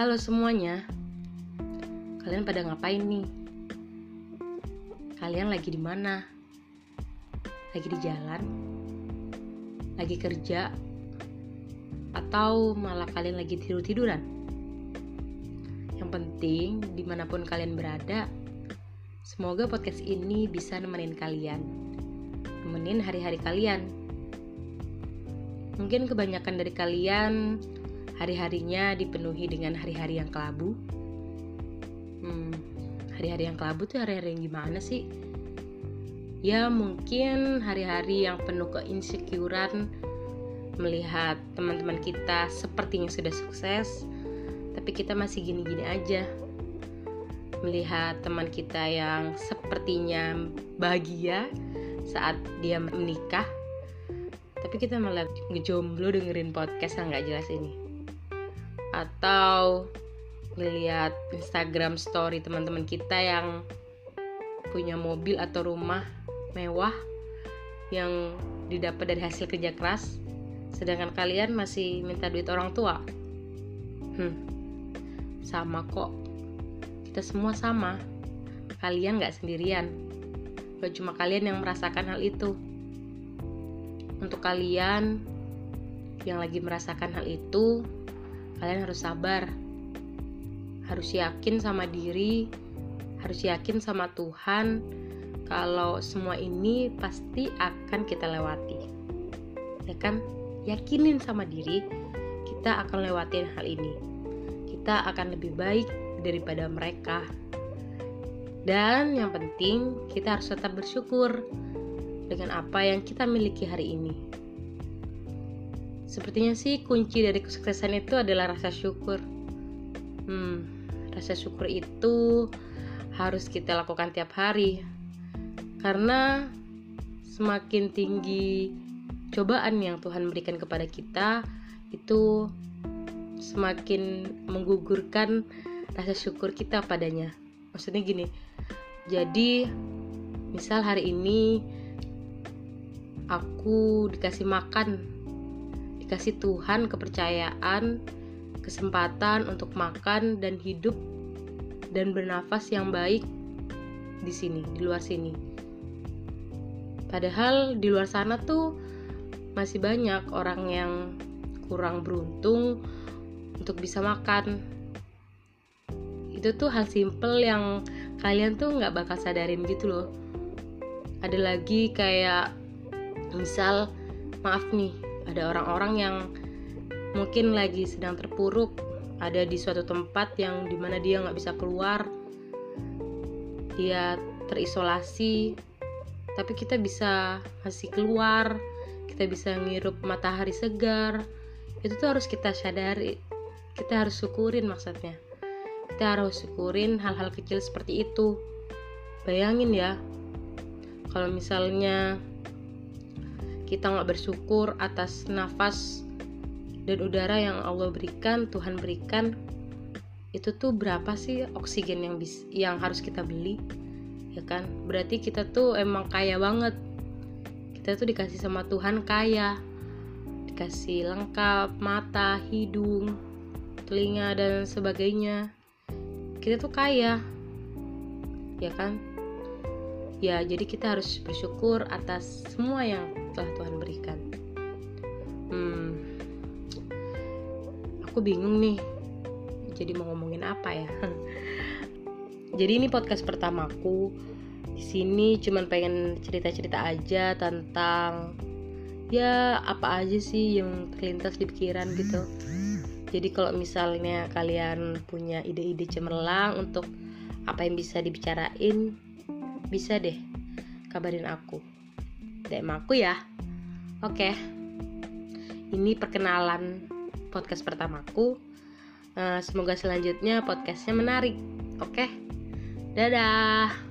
Halo semuanya, kalian pada ngapain nih? Kalian lagi di mana? Lagi di jalan? Lagi kerja? Atau malah kalian lagi tidur-tiduran? Yang penting, di mana pun kalian berada, semoga podcast ini bisa nemenin kalian, nemenin hari-hari kalian. Mungkin kebanyakan dari kalian hari-harinya dipenuhi dengan hari-hari yang kelabu. Hmm, hari-hari yang kelabu tuh hari-hari yang gimana sih? Ya mungkin hari-hari yang penuh keinsecurean melihat teman-teman kita sepertinya sudah sukses, tapi kita masih gini-gini aja. Melihat teman kita yang sepertinya bahagia saat dia menikah, tapi kita malah ngejomblo dengerin podcast yang gak jelas ini atau ngeliat Instagram story teman-teman kita yang punya mobil atau rumah mewah yang didapat dari hasil kerja keras sedangkan kalian masih minta duit orang tua? Hmm, sama kok. Kita semua sama. Kalian gak sendirian. Gak cuma kalian yang merasakan hal itu. Untuk kalian yang lagi merasakan hal itu kalian harus sabar. Harus yakin sama diri. Harus yakin sama Tuhan. Kalau semua ini pasti akan kita lewati. Ya kan? Yakinin sama diri kita akan lewatin hal ini. Kita akan lebih baik daripada mereka. Dan yang penting kita harus tetap bersyukur dengan apa yang kita miliki hari ini Sepertinya sih kunci dari kesuksesan itu adalah rasa syukur. Hmm, rasa syukur itu harus kita lakukan tiap hari. Karena semakin tinggi cobaan yang Tuhan berikan kepada kita, itu semakin menggugurkan rasa syukur kita padanya. Maksudnya gini. Jadi, misal hari ini aku dikasih makan dikasih Tuhan kepercayaan, kesempatan untuk makan dan hidup dan bernafas yang baik di sini, di luar sini. Padahal di luar sana tuh masih banyak orang yang kurang beruntung untuk bisa makan. Itu tuh hal simple yang kalian tuh nggak bakal sadarin gitu loh. Ada lagi kayak misal maaf nih ada orang-orang yang mungkin lagi sedang terpuruk ada di suatu tempat yang di mana dia nggak bisa keluar. Dia terisolasi tapi kita bisa masih keluar kita bisa ngirup matahari segar. Itu tuh harus kita sadari kita harus syukurin maksudnya. Kita harus syukurin hal-hal kecil seperti itu. Bayangin ya kalau misalnya kita nggak bersyukur atas nafas dan udara yang Allah berikan Tuhan berikan itu tuh berapa sih oksigen yang bis yang harus kita beli? Ya kan? Berarti kita tuh emang kaya banget. Kita tuh dikasih sama Tuhan kaya. Dikasih lengkap mata hidung telinga dan sebagainya. Kita tuh kaya. Ya kan? Ya jadi kita harus bersyukur atas semua yang telah Tuhan berikan. Hmm, aku bingung nih jadi mau ngomongin apa ya? Jadi ini podcast pertamaku. Di sini cuman pengen cerita-cerita aja tentang ya apa aja sih yang terlintas di pikiran gitu. Jadi kalau misalnya kalian punya ide-ide cemerlang untuk apa yang bisa dibicarain bisa deh kabarin aku. DM aku ya. Oke. Ini perkenalan podcast pertamaku. Uh, semoga selanjutnya podcastnya menarik. Oke. Dadah.